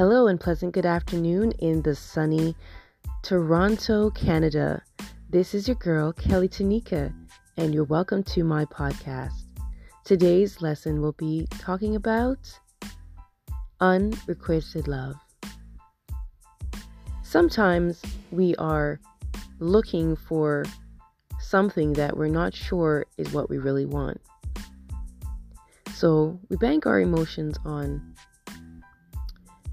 Hello and pleasant good afternoon in the sunny Toronto, Canada. This is your girl, Kelly Tanika, and you're welcome to my podcast. Today's lesson will be talking about unrequited love. Sometimes we are looking for something that we're not sure is what we really want. So we bank our emotions on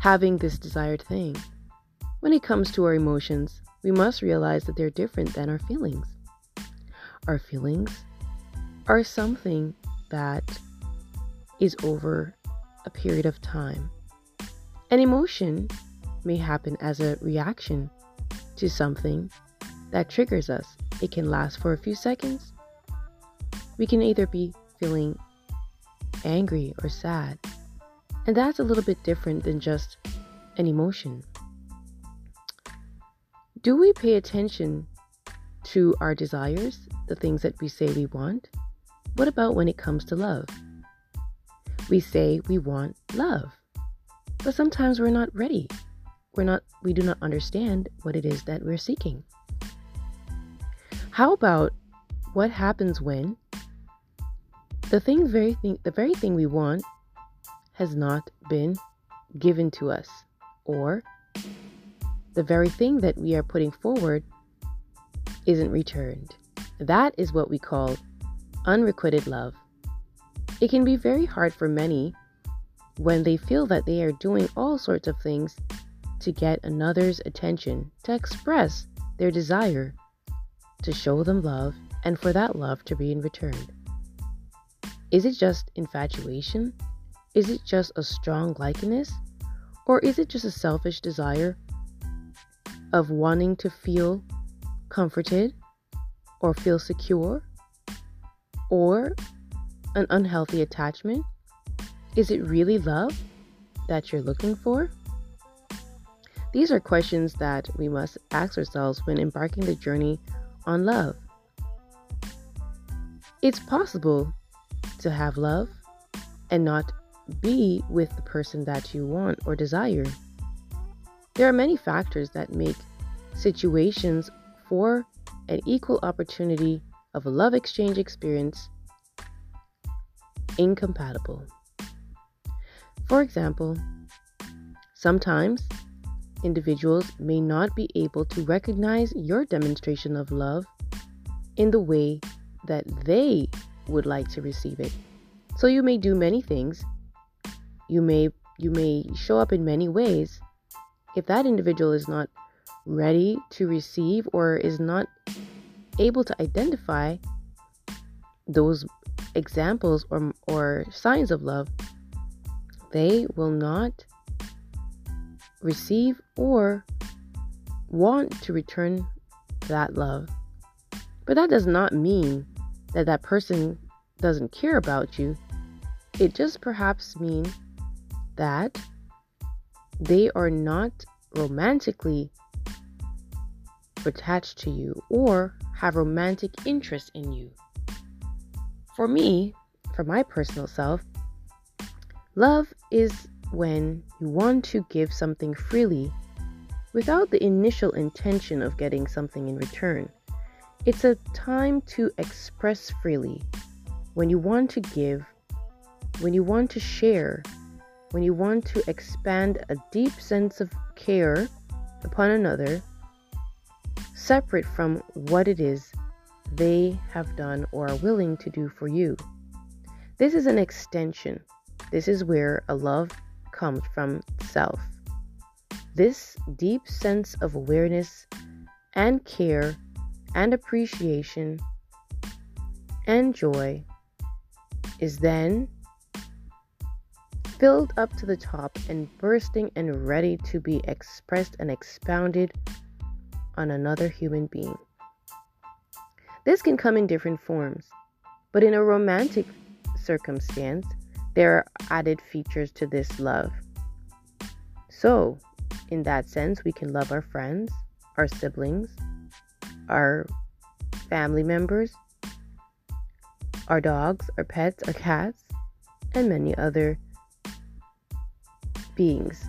having this desired thing. When it comes to our emotions, we must realize that they're different than our feelings. Our feelings are something that is over a period of time. An emotion may happen as a reaction to something that triggers us. It can last for a few seconds. We can either be feeling angry or sad, and that's a little bit different than just an emotion. Do we pay attention to our desires, the things that we say we want? What about when it comes to love? We say we want love, but sometimes we're not ready. We're not we do not understand what it is that we're seeking. How about what happens when the thing very thing the very thing we want has not been given to us or the very thing that we are putting forward isn't returned. That is what we call unrequited love. It can be very hard for many when they feel that they are doing all sorts of things to get another's attention, to express their desire to show them love, and for that love to be in return. Is it just infatuation? Is it just a strong likeness? Or is it just a selfish desire of wanting to feel comforted or feel secure? Or an unhealthy attachment? Is it really love that you're looking for? These are questions that we must ask ourselves when embarking the journey on love. It's possible to have love and not be with the person that you want or desire. There are many factors that make situations for an equal opportunity of a love exchange experience incompatible. For example, sometimes individuals may not be able to recognize your demonstration of love in the way that they would like to receive it. So you may do many things. You may you may show up in many ways. If that individual is not ready to receive or is not able to identify those examples or or signs of love, they will not receive or want to return that love. But that does not mean that that person doesn't care about you. It just perhaps means that they are not romantically attached to you or have romantic interest in you. For me, for my personal self, love is when you want to give something freely without the initial intention of getting something in return. It's a time to express freely. When you want to give, when you want to share, when you want to expand a deep sense of care upon another, separate from what it is they have done or are willing to do for you. This is an extension. This is where a love comes from self. This deep sense of awareness and care and appreciation and joy is then filled up to the top and bursting and ready to be expressed and expounded on another human being. This can come in different forms, but in a romantic circumstance, there are added features to this love. So, in that sense, we can love our friends, our siblings, our family members, our dogs, our pets, our cats, and many other beings.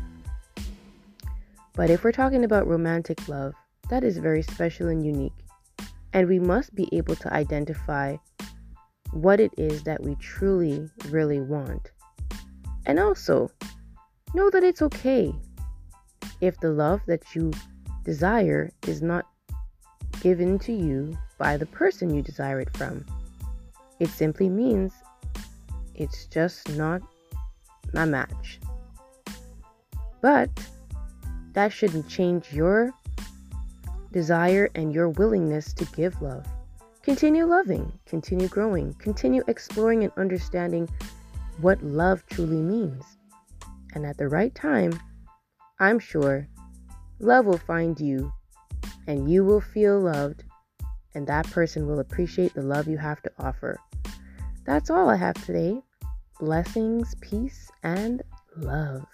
But if we're talking about romantic love, that is very special and unique. And we must be able to identify what it is that we truly, really want. And also, know that it's okay if the love that you desire is not given to you by the person you desire it from. It simply means it's just not a match. But that shouldn't change your desire and your willingness to give love. Continue loving, continue growing, continue exploring and understanding what love truly means. And at the right time, I'm sure love will find you and you will feel loved, and that person will appreciate the love you have to offer. That's all I have today. Blessings, peace, and love.